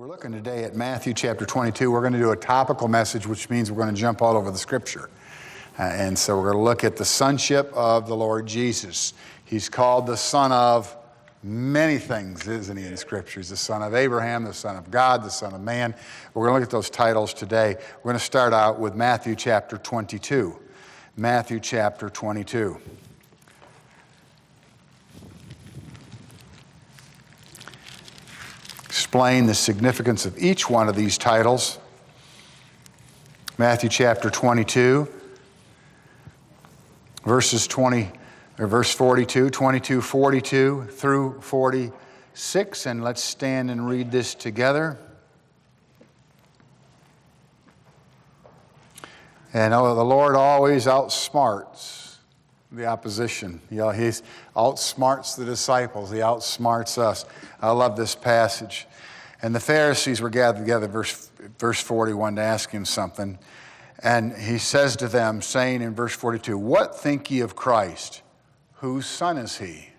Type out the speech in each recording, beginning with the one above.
We're looking today at Matthew chapter 22. We're going to do a topical message, which means we're going to jump all over the scripture. Uh, and so we're going to look at the sonship of the Lord Jesus. He's called the Son of many things, isn't he, in Scripture? He's The Son of Abraham, the Son of God, the Son of Man. We're going to look at those titles today. We're going to start out with Matthew chapter 22. Matthew chapter 22. Explain the significance of each one of these titles. Matthew chapter 22, verses 20, or verse 42, 22, 42 through 46. And let's stand and read this together. And oh, the Lord always outsmarts the opposition. You know, he outsmarts the disciples, he outsmarts us. I love this passage. And the Pharisees were gathered together, verse, verse 41, to ask him something. And he says to them, saying in verse 42, What think ye of Christ? Whose son is he?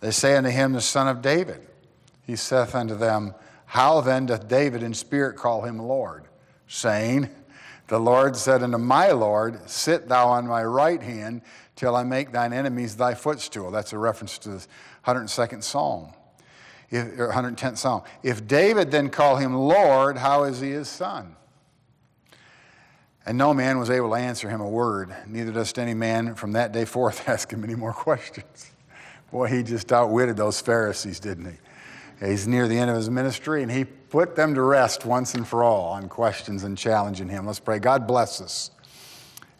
They say unto him, The son of David. He saith unto them, How then doth David in spirit call him Lord? Saying, The Lord said unto my Lord, Sit thou on my right hand till I make thine enemies thy footstool. That's a reference to the 102nd Psalm if, 110th Psalm. If David then call him Lord, how is he his son? And no man was able to answer him a word, neither does any man from that day forth ask him any more questions. Boy, he just outwitted those Pharisees, didn't he? He's near the end of his ministry, and he put them to rest once and for all on questions and challenging him. Let's pray. God bless us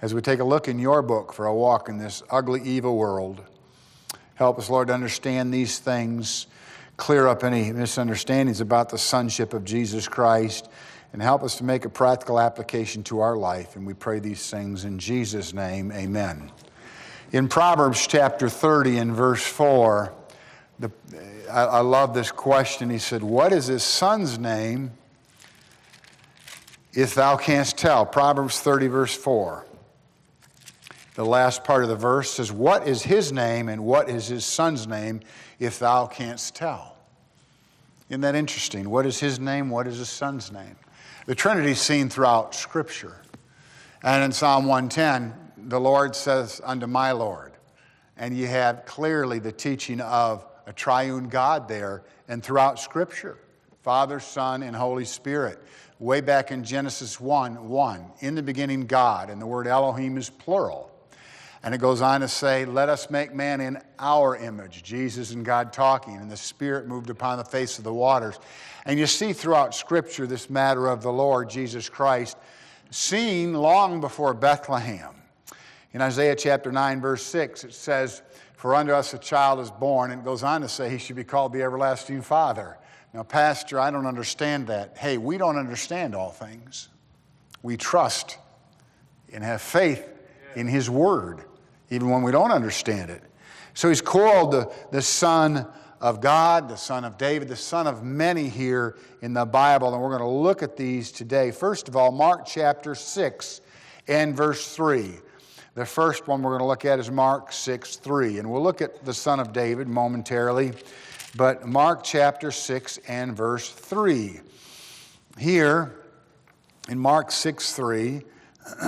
as we take a look in your book for a walk in this ugly, evil world. Help us, Lord, to understand these things clear up any misunderstandings about the sonship of Jesus Christ and help us to make a practical application to our life. And we pray these things in Jesus' name. Amen. In Proverbs chapter 30 and verse 4, the, I, I love this question. He said, What is his son's name if thou canst tell? Proverbs 30, verse 4. The last part of the verse says, What is his name and what is his son's name if thou canst tell? Isn't that interesting? What is his name? What is his son's name? The Trinity is seen throughout Scripture. And in Psalm 110, the Lord says unto my Lord. And you have clearly the teaching of a triune God there and throughout Scripture Father, Son, and Holy Spirit. Way back in Genesis 1 1, in the beginning, God, and the word Elohim is plural. And it goes on to say, Let us make man in our image. Jesus and God talking, and the Spirit moved upon the face of the waters. And you see throughout Scripture this matter of the Lord Jesus Christ seen long before Bethlehem. In Isaiah chapter 9, verse 6, it says, For unto us a child is born, and it goes on to say, He should be called the everlasting Father. Now, Pastor, I don't understand that. Hey, we don't understand all things. We trust and have faith in His Word even when we don't understand it. So he's called the, the Son of God, the Son of David, the Son of many here in the Bible, and we're going to look at these today. First of all, Mark chapter 6 and verse 3. The first one we're going to look at is Mark 6 3, and we'll look at the Son of David momentarily. But Mark chapter 6 and verse 3. Here in Mark 6 3,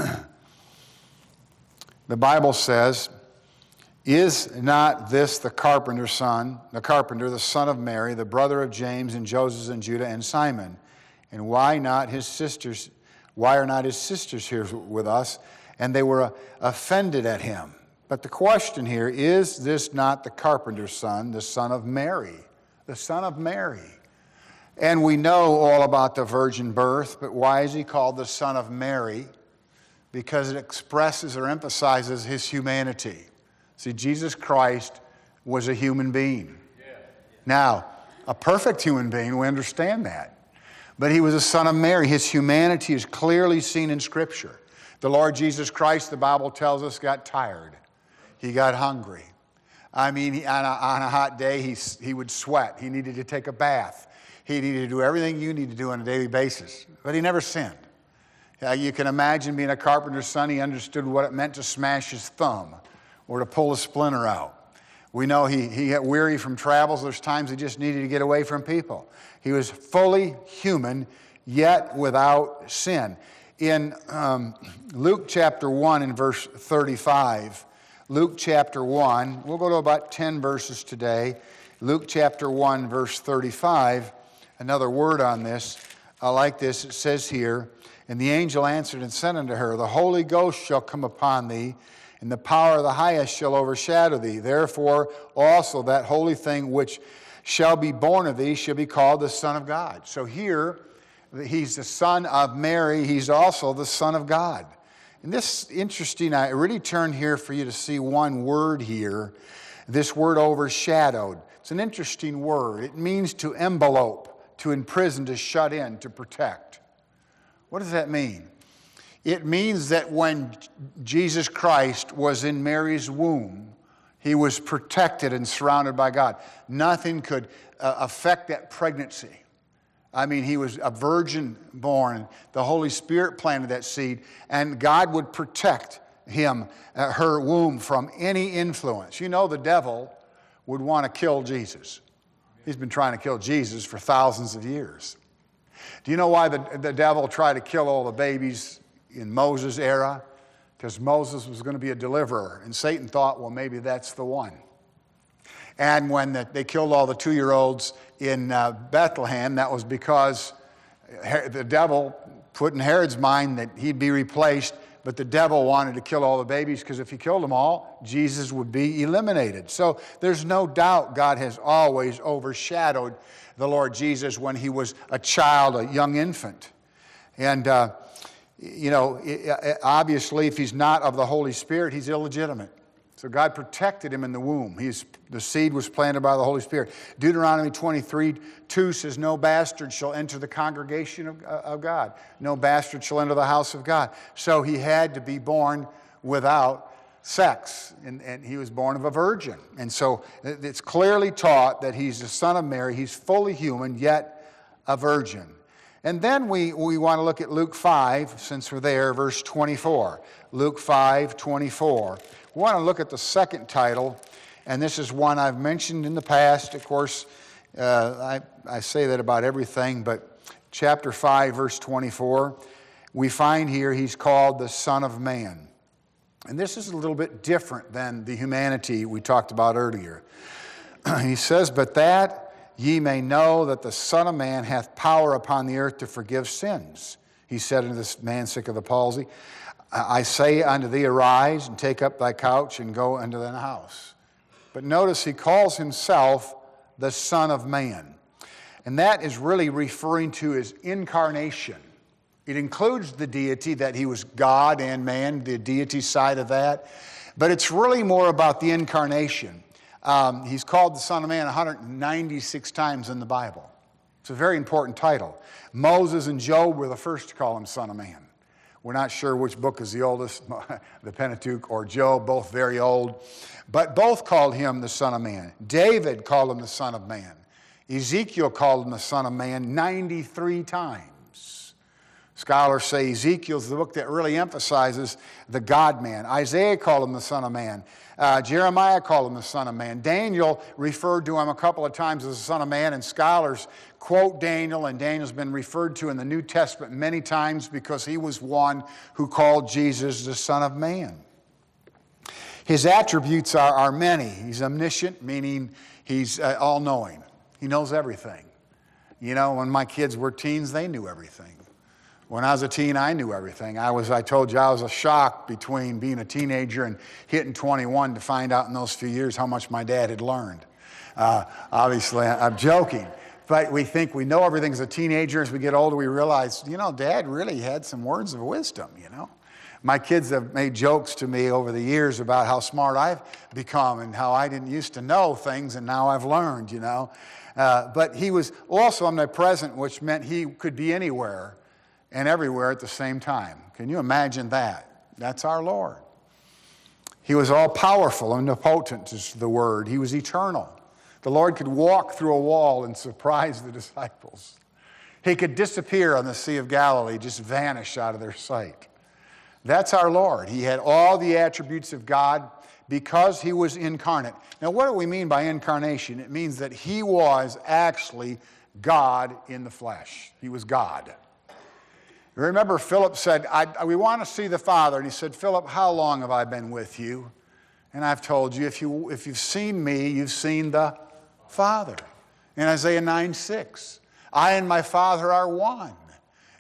the Bible says, Is not this the carpenter's son, the carpenter, the son of Mary, the brother of James and Joseph and Judah and Simon? And why not his sisters? Why are not his sisters here with us? And they were uh, offended at him. But the question here is this not the carpenter's son, the son of Mary? The son of Mary. And we know all about the virgin birth, but why is he called the son of Mary? because it expresses or emphasizes his humanity. See, Jesus Christ was a human being. Now, a perfect human being, we understand that. But he was a son of Mary. His humanity is clearly seen in Scripture. The Lord Jesus Christ, the Bible tells us, got tired. He got hungry. I mean, on, a, on, a, hot day, he, he would sweat. He needed to take a bath. He needed to do everything you need to do on a daily basis. But he never sinned. Uh, you can imagine being a carpenter's son, he understood what it meant to smash his thumb or to pull a splinter out. We know he, he got weary from travels. There's times he just needed to get away from people. He was fully human, yet without sin. In um, Luke chapter 1 and verse 35, Luke chapter 1, we'll go to about 10 verses today. Luke chapter 1, verse 35, another word on this. I like this. It says here, And the angel answered and said unto her, The Holy Ghost shall come upon thee and the power of the highest shall overshadow thee. Therefore, also that holy thing which shall be born of thee shall be called the Son of God. So here, he's the son of Mary, he's also the Son of God. And this interesting, I really turn here for you to see one word here. This word overshadowed. It's an interesting word. It means to envelope, to imprison, to shut in, to protect. What does that mean? It means that when Jesus Christ was in Mary's womb, he was protected and surrounded by God. Nothing could uh, affect that pregnancy. I mean, he was a virgin born. The Holy Spirit planted that seed, and God would protect him, uh, her womb, from any influence. You know, the devil would want to kill Jesus. He's been trying to kill Jesus for thousands of years. Do you know why the, the devil tried to kill all the babies in Moses' era because Moses was going to be a deliverer. And Satan thought, well, maybe that's the one. And when the, they killed all the two year olds in uh, Bethlehem, that was because the devil put in Herod's mind that he'd be replaced, but the devil wanted to kill all the babies because if he killed them all, Jesus would be eliminated. So there's no doubt God has always overshadowed the Lord Jesus when he was a child, a young infant. And uh, you know, obviously, if he's not of the Holy Spirit, he's illegitimate. So God protected him in the womb. He's, the seed was planted by the Holy Spirit. Deuteronomy 23 2 says, No bastard shall enter the congregation of, uh, of God. No bastard shall enter the house of God. So he had to be born without sex, and, and he was born of a virgin. And so it's clearly taught that he's the son of Mary. He's fully human, yet a virgin. And then we, we want to look at Luke 5, since we're there, verse 24. Luke 5, 24. We want to look at the second title, and this is one I've mentioned in the past. Of course, uh, I, I say that about everything, but chapter 5, verse 24, we find here he's called the Son of Man. And this is a little bit different than the humanity we talked about earlier. he says, But that Ye may know that the Son of Man hath power upon the earth to forgive sins. He said unto this man sick of the palsy, I say unto thee, arise and take up thy couch and go unto thine house. But notice he calls himself the Son of Man. And that is really referring to his incarnation. It includes the deity, that he was God and man, the deity side of that. But it's really more about the incarnation. Um, he's called the Son of Man 196 times in the Bible. It's a very important title. Moses and Job were the first to call him Son of Man. We're not sure which book is the oldest, the Pentateuch or Job, both very old, but both called him the Son of Man. David called him the Son of Man. Ezekiel called him the Son of Man 93 times. Scholars say Ezekiel's the book that really emphasizes the God man. Isaiah called him the Son of Man. Uh, Jeremiah called him the Son of Man. Daniel referred to him a couple of times as the Son of Man, and scholars quote Daniel, and Daniel's been referred to in the New Testament many times because he was one who called Jesus the Son of Man. His attributes are, are many. He's omniscient, meaning he's uh, all knowing, he knows everything. You know, when my kids were teens, they knew everything. When I was a teen, I knew everything. I was, I told you, I was a shock between being a teenager and hitting 21 to find out in those few years how much my dad had learned. Uh, obviously, I'm joking. But we think we know everything as a teenager. As we get older, we realize, you know, dad really had some words of wisdom, you know. My kids have made jokes to me over the years about how smart I've become and how I didn't used to know things and now I've learned, you know. Uh, but he was also omnipresent, which meant he could be anywhere and everywhere at the same time. Can you imagine that? That's our Lord. He was all powerful, omnipotent is the word. He was eternal. The Lord could walk through a wall and surprise the disciples. He could disappear on the Sea of Galilee, just vanish out of their sight. That's our Lord. He had all the attributes of God, because he was incarnate. Now, what do we mean by incarnation? It means that he was actually God in the flesh. He was God. Remember, Philip said, We want to see the Father. And he said, Philip, how long have I been with you? And I've told you, if, you, if you've seen me, you've seen the Father. In Isaiah 9 6, I and my Father are one.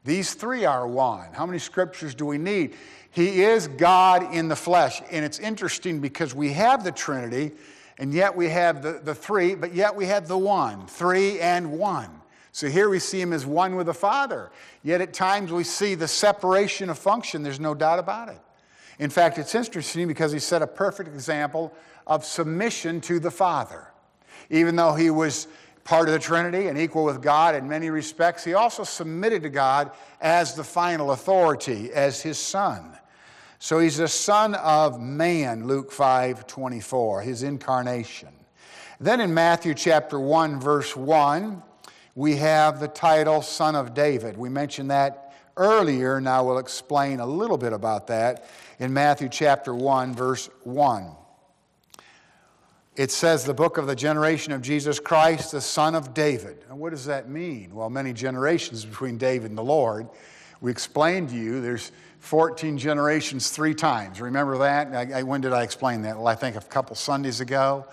These three are one. How many scriptures do we need? He is God in the flesh. And it's interesting because we have the Trinity, and yet we have the, the three, but yet we have the one. Three and one. So here we see him as one with the Father. Yet at times we see the separation of function. There's no doubt about it. In fact, it's interesting because he set a perfect example of submission to the Father. Even though he was part of the Trinity and equal with God in many respects, he also submitted to God as the final authority, as his son. So he's the son of man, Luke 5 24, his incarnation. Then in Matthew chapter 1, verse 1, we have the title Son of David. We mentioned that earlier. Now we'll explain a little bit about that in Matthew chapter 1, verse 1. It says, the book of the generation of Jesus Christ, the son of David. And what does that mean? Well, many generations between David and the Lord. We explained to you there's 14 generations three times. Remember that? I, I, when did I explain that? Well, I think a couple Sundays ago.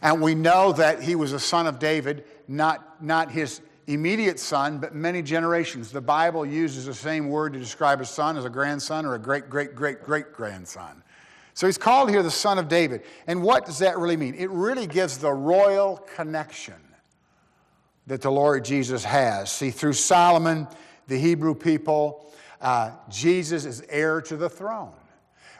And we know that he was a son of David, not, not his immediate son, but many generations. The Bible uses the same word to describe a son as a grandson or a great, great, great, great grandson. So he's called here the son of David. And what does that really mean? It really gives the royal connection that the Lord Jesus has. See, through Solomon, the Hebrew people, uh, Jesus is heir to the throne.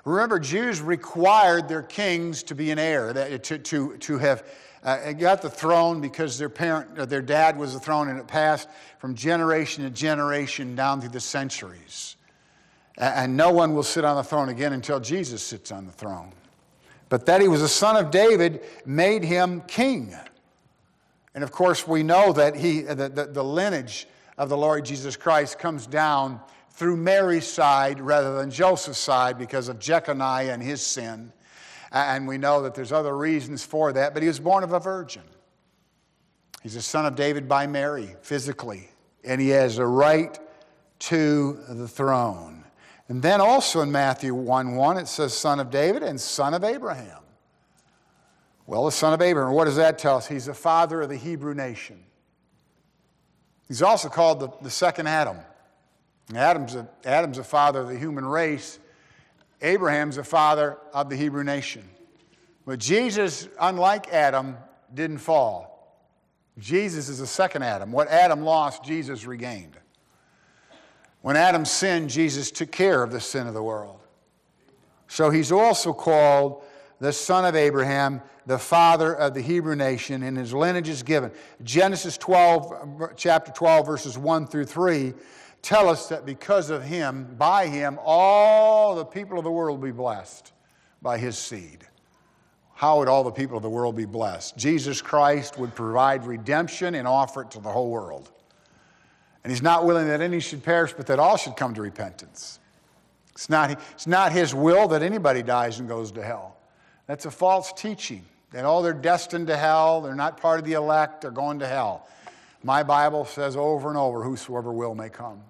Remember, Jews required their kings to be an heir, to, to, to have uh, got the throne because their parent, or their dad was the throne, and it passed from generation to generation down through the centuries. And no one will sit on the throne again until Jesus sits on the throne. But that he was a son of David made him king. And of course, we know that he, the, the, the lineage of the Lord Jesus Christ comes down through Mary's side rather than Joseph's side because of Jeconiah and his sin. And we know that there's other reasons for that, but he was born of a virgin. He's a son of David by Mary, physically, and he has a right to the throne. And then also in Matthew 1 1, it says, son of David and son of Abraham. Well, the son of Abraham, what does that tell us? He's the father of the Hebrew nation. He's also called the, the second Adam. Adam's a, Adam's the father of the human race. Abraham's the father of the Hebrew nation. But Jesus, unlike Adam, didn't fall. Jesus is the second Adam. What Adam lost, Jesus regained. When Adam sinned, Jesus took care of the sin of the world. So he's also called the son of Abraham, the father of the Hebrew nation, and his lineage is given. Genesis 12, chapter 12, verses 1 through 3 tell us that because of him, by him, all the people of the world will be blessed by his seed. How would all the people of the world be blessed? Jesus Christ would provide redemption and offer it to the whole world. And he's not willing that any should perish, but that all should come to repentance. It's not, it's not his will that anybody dies and goes to hell. That's a false teaching. That all they're destined to hell, they're not part of the elect, they're going to hell. My Bible says over and over, whosoever will may come.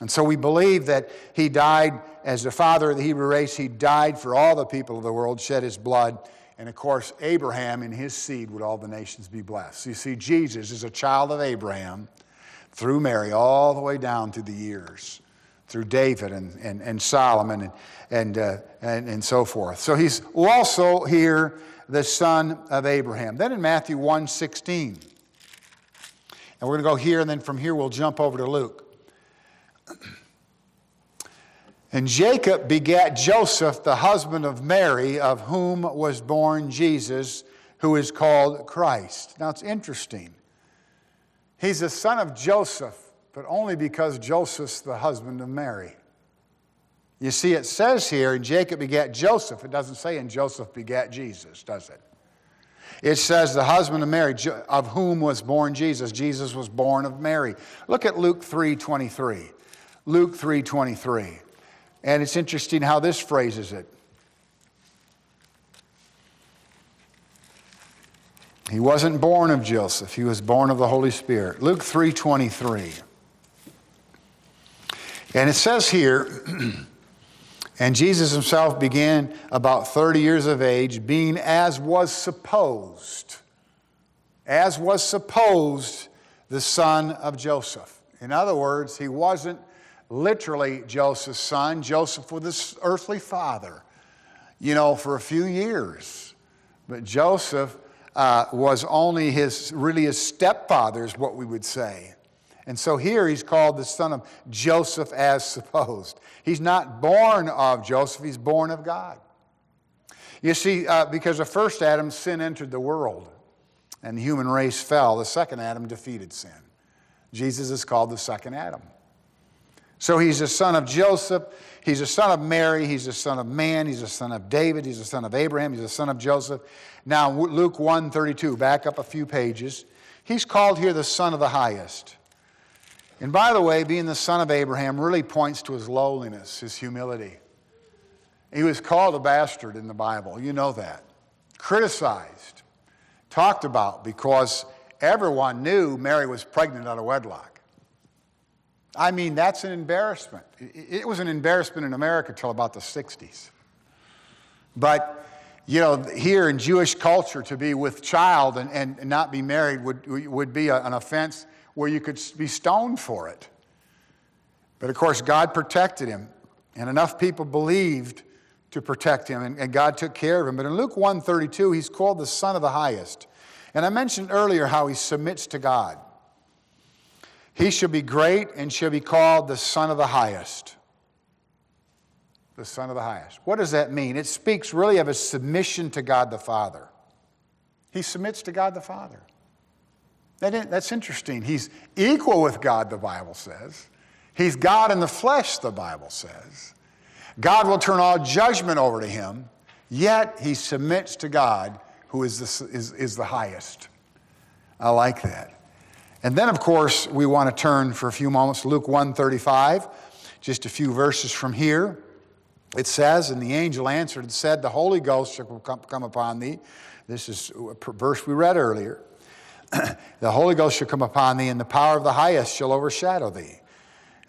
And so we believe that he died as the father of the Hebrew race. He died for all the people of the world, shed his blood. And of course, Abraham and his seed would all the nations be blessed. You see, Jesus is a child of Abraham through Mary, all the way down through the years, through David and, and, and Solomon and, and, uh, and, and so forth. So he's also here the son of Abraham. Then in Matthew 1 16, and we're going to go here, and then from here we'll jump over to Luke. And Jacob begat Joseph, the husband of Mary, of whom was born Jesus, who is called Christ. Now it's interesting. He's the son of Joseph, but only because Joseph's the husband of Mary. You see, it says here, and Jacob begat Joseph. It doesn't say, and Joseph begat Jesus, does it? It says, the husband of Mary, of whom was born Jesus. Jesus was born of Mary. Look at Luke 3 23. Luke 3:23. And it's interesting how this phrases it. He wasn't born of Joseph, he was born of the Holy Spirit. Luke 3:23. And it says here, and Jesus himself began about 30 years of age, being as was supposed, as was supposed, the son of Joseph. In other words, he wasn't literally Joseph's son. Joseph was his earthly father, you know, for a few years. But Joseph uh, was only his, really his stepfather, is what we would say. And so here he's called the son of Joseph as supposed. He's not born of Joseph, he's born of God. You see, uh, because the first Adam, sin entered the world and the human race fell, the second Adam defeated sin. Jesus is called the second Adam. So he's a son of Joseph, he's a son of Mary, he's a son of man, he's a son of David, he's a son of Abraham, he's a son of Joseph. Now Luke 1:32, back up a few pages. He's called here the son of the highest. And by the way, being the son of Abraham really points to his lowliness, his humility. He was called a bastard in the Bible. You know that. Criticized, talked about because everyone knew Mary was pregnant out of wedlock. I mean, that's an embarrassment. It was an embarrassment in America until about the 60s. But, you know, here in Jewish culture, to be with child and, and not be married would, would be a, an offense where you could be stoned for it. But of course, God protected him, and enough people believed to protect him, and, and God took care of him. But in Luke 132, he's called the Son of the Highest. And I mentioned earlier how he submits to God. He shall be great and shall be called the Son of the Highest. The Son of the Highest. What does that mean? It speaks really of his submission to God the Father. He submits to God the Father. That, that's interesting. He's equal with God, the Bible says. He's God in the flesh, the Bible says. God will turn all judgment over to him, yet he submits to God, who is the, is, is the highest. I like that. And then, of course, we want to turn for a few moments to Luke 135, just a few verses from here. It says, And the angel answered and said, The Holy Ghost shall come upon thee. This is a verse we read earlier. the Holy Ghost shall come upon thee, and the power of the highest shall overshadow thee.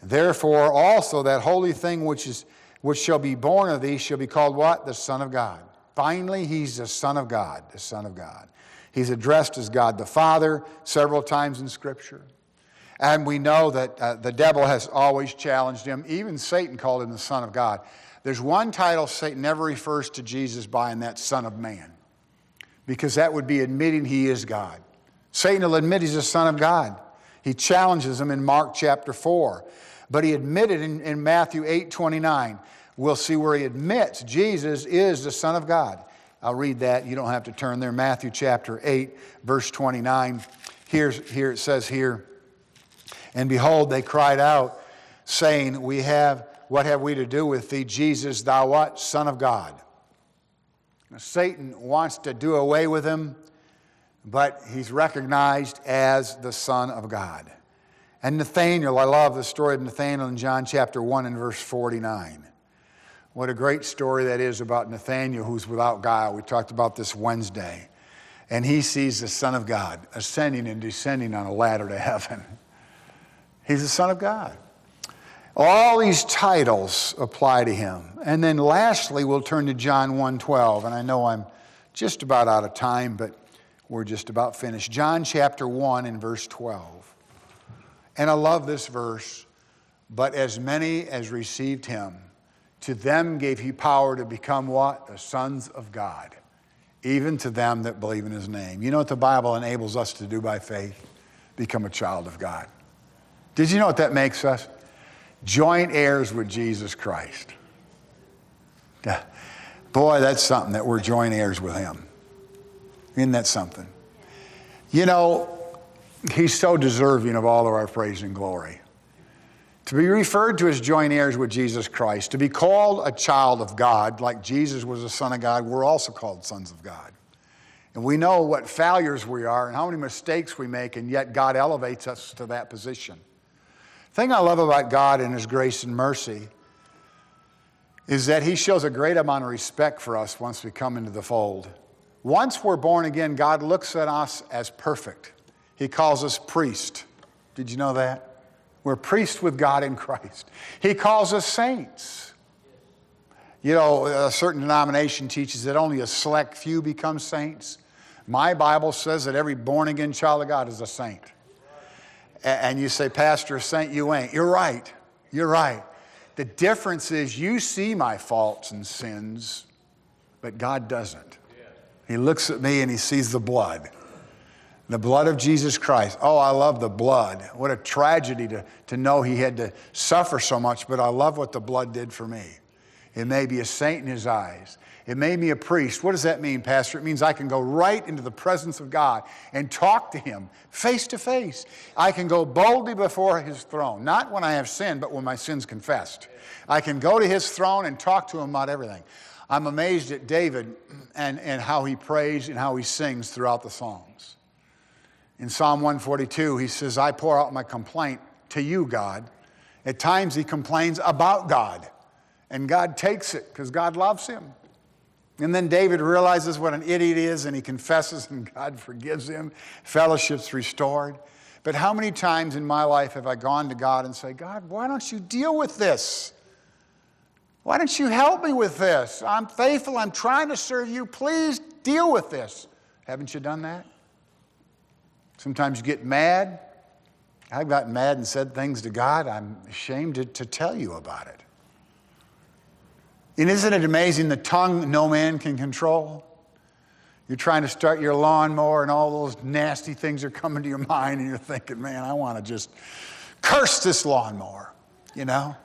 Therefore, also that holy thing which, is, which shall be born of thee shall be called what? The Son of God. Finally, he's the Son of God, the Son of God. He's addressed as God the Father several times in Scripture. And we know that uh, the devil has always challenged him. Even Satan called him the Son of God. There's one title Satan never refers to Jesus by, and that's Son of Man, because that would be admitting he is God. Satan will admit he's the Son of God. He challenges him in Mark chapter 4. But he admitted in, in Matthew 8 29. We'll see where he admits Jesus is the Son of God. I'll read that. You don't have to turn there. Matthew chapter 8, verse 29. Here's, here it says here, And behold, they cried out, saying, We have, what have we to do with thee, Jesus, thou what? Son of God. Now, Satan wants to do away with him, but he's recognized as the Son of God. And Nathanael, I love the story of Nathanael in John chapter 1 and verse 49. What a great story that is about Nathanael, who's without guile. We talked about this Wednesday. And he sees the Son of God ascending and descending on a ladder to heaven. He's the Son of God. All these titles apply to him. And then lastly, we'll turn to John 1:12. And I know I'm just about out of time, but we're just about finished. John chapter 1 and verse 12. And I love this verse. But as many as received him, to them gave he power to become what? The sons of God, even to them that believe in his name. You know what the Bible enables us to do by faith? Become a child of God. Did you know what that makes us? Joint heirs with Jesus Christ. Boy, that's something that we're joint heirs with him. Isn't that something? You know, he's so deserving of all of our praise and glory to be referred to as joint heirs with Jesus Christ, to be called a child of God, like Jesus was a son of God, we're also called sons of God. And we know what failures we are and how many mistakes we make, and yet God elevates us to that position. The thing I love about God and His grace and mercy is that He shows a great amount of respect for us once we come into the fold. Once we're born again, God looks at us as perfect. He calls us priest. Did you know that? We're priests with God in Christ. He calls us saints. You know, a certain denomination teaches that only a select few become saints. My Bible says that every born again child of God is a saint. And you say, Pastor, saint, you ain't. You're right. You're right. The difference is you see my faults and sins, but God doesn't. He looks at me and he sees the blood. The blood of Jesus Christ. Oh, I love the blood. What a tragedy to, to know he had to suffer so much, but I love what the blood did for me. It made me a saint in his eyes. It made me a priest. What does that mean, Pastor? It means I can go right into the presence of God and talk to him face to face. I can go boldly before his throne, not when I have sinned, but when my sin's confessed. I can go to his throne and talk to him about everything. I'm amazed at David and, and how he prays and how he sings throughout the Psalms. In Psalm 142, he says, I pour out my complaint to you, God. At times he complains about God, and God takes it because God loves him. And then David realizes what an idiot he is, and he confesses, and God forgives him. Fellowship's restored. But how many times in my life have I gone to God and say, God, why don't you deal with this? Why don't you help me with this? I'm faithful. I'm trying to serve you. Please deal with this. Haven't you done that? Sometimes you get mad. I've gotten mad and said things to God I'm ashamed to, to tell you about it. And isn't it amazing the tongue no man can control? You're trying to start your lawnmower and all those nasty things are coming to your mind and you're thinking, man, I want to just curse this lawnmower, you know?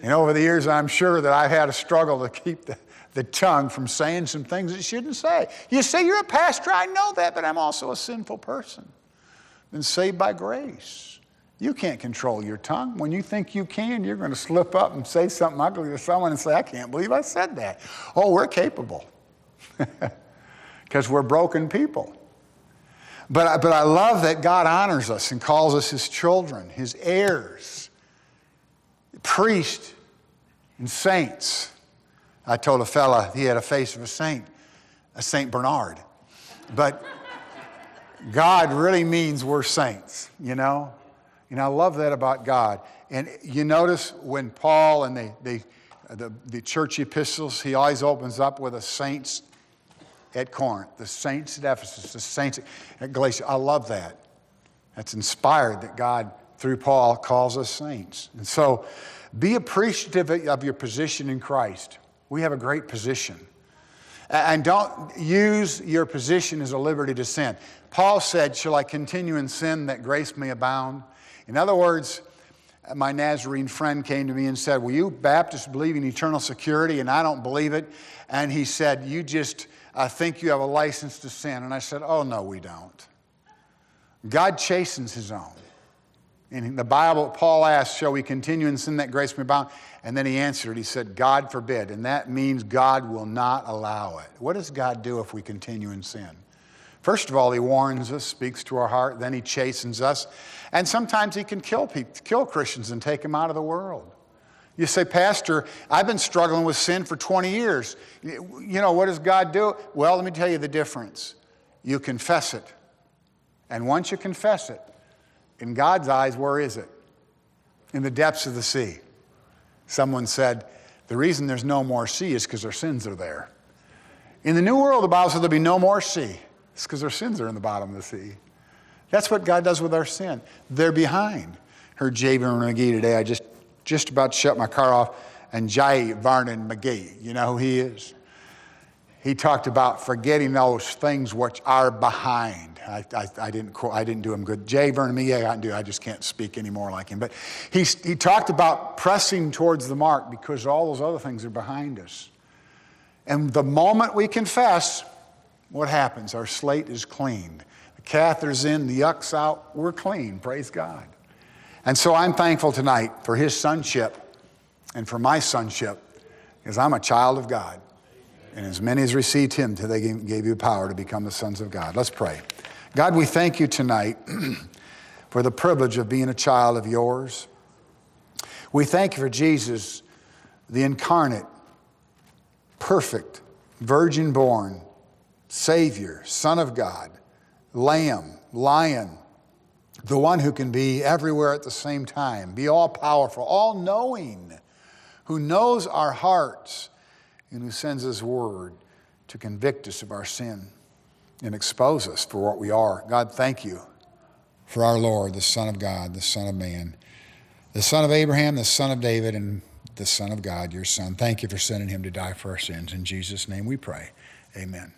And over the years, I'm sure that I've had a struggle to keep the, the tongue from saying some things it shouldn't say. You say you're a pastor, I know that, but I'm also a sinful person. Been saved by grace. You can't control your tongue. When you think you can, you're going to slip up and say something ugly to someone and say, I can't believe I said that. Oh, we're capable because we're broken people. But, but I love that God honors us and calls us his children, his heirs priests and saints. I told a fella he had a face of a saint, a Saint Bernard. But God really means we're saints, you know? And I love that about God. And you notice when Paul and they, they, the, the church epistles, he always opens up with a saints at Corinth, the saints at Ephesus, the saints at Galatia. I love that. That's inspired that God through Paul, calls us saints. And so be appreciative of your position in Christ. We have a great position. And don't use your position as a liberty to sin. Paul said, Shall I continue in sin that grace may abound? In other words, my Nazarene friend came to me and said, Well, you Baptists believe in eternal security, and I don't believe it. And he said, You just I think you have a license to sin. And I said, Oh, no, we don't. God chastens his own. In the Bible, Paul asked, Shall we continue in sin that grace may abound? And then he answered, He said, God forbid. And that means God will not allow it. What does God do if we continue in sin? First of all, he warns us, speaks to our heart, then he chastens us. And sometimes he can kill people, kill Christians and take them out of the world. You say, Pastor, I've been struggling with sin for 20 years. You know, what does God do? Well, let me tell you the difference. You confess it. And once you confess it, in God's eyes, where is it? In the depths of the sea. Someone said, the reason there's no more sea is because our sins are there. In the New World, the Bible says there'll be no more sea. It's because our sins are in the bottom of the sea. That's what God does with our sin. They're behind. Heard J. Vernon McGee today. I just, just about shut my car off. And J. Vernon McGee, you know who he is? He talked about forgetting those things which are behind I, I, I, didn't, I didn't do him good. J. Vernon, me, yeah, I do. I just can't speak anymore like him. But he, he talked about pressing towards the mark because all those other things are behind us. And the moment we confess, what happens? Our slate is cleaned. The catheter's in, the yuck's out, we're clean. Praise God. And so I'm thankful tonight for his sonship and for my sonship because I'm a child of God. And as many as received him, they gave you power to become the sons of God. Let's pray. God, we thank you tonight for the privilege of being a child of yours. We thank you for Jesus, the incarnate, perfect, virgin born, Savior, Son of God, Lamb, Lion, the one who can be everywhere at the same time, be all powerful, all knowing, who knows our hearts, and who sends his word to convict us of our sin and expose us for what we are. God, thank you for our Lord, the Son of God, the Son of Man, the Son of Abraham, the Son of David, and the Son of God, your Son. Thank you for sending him to die for our sins. In Jesus' name we pray. Amen.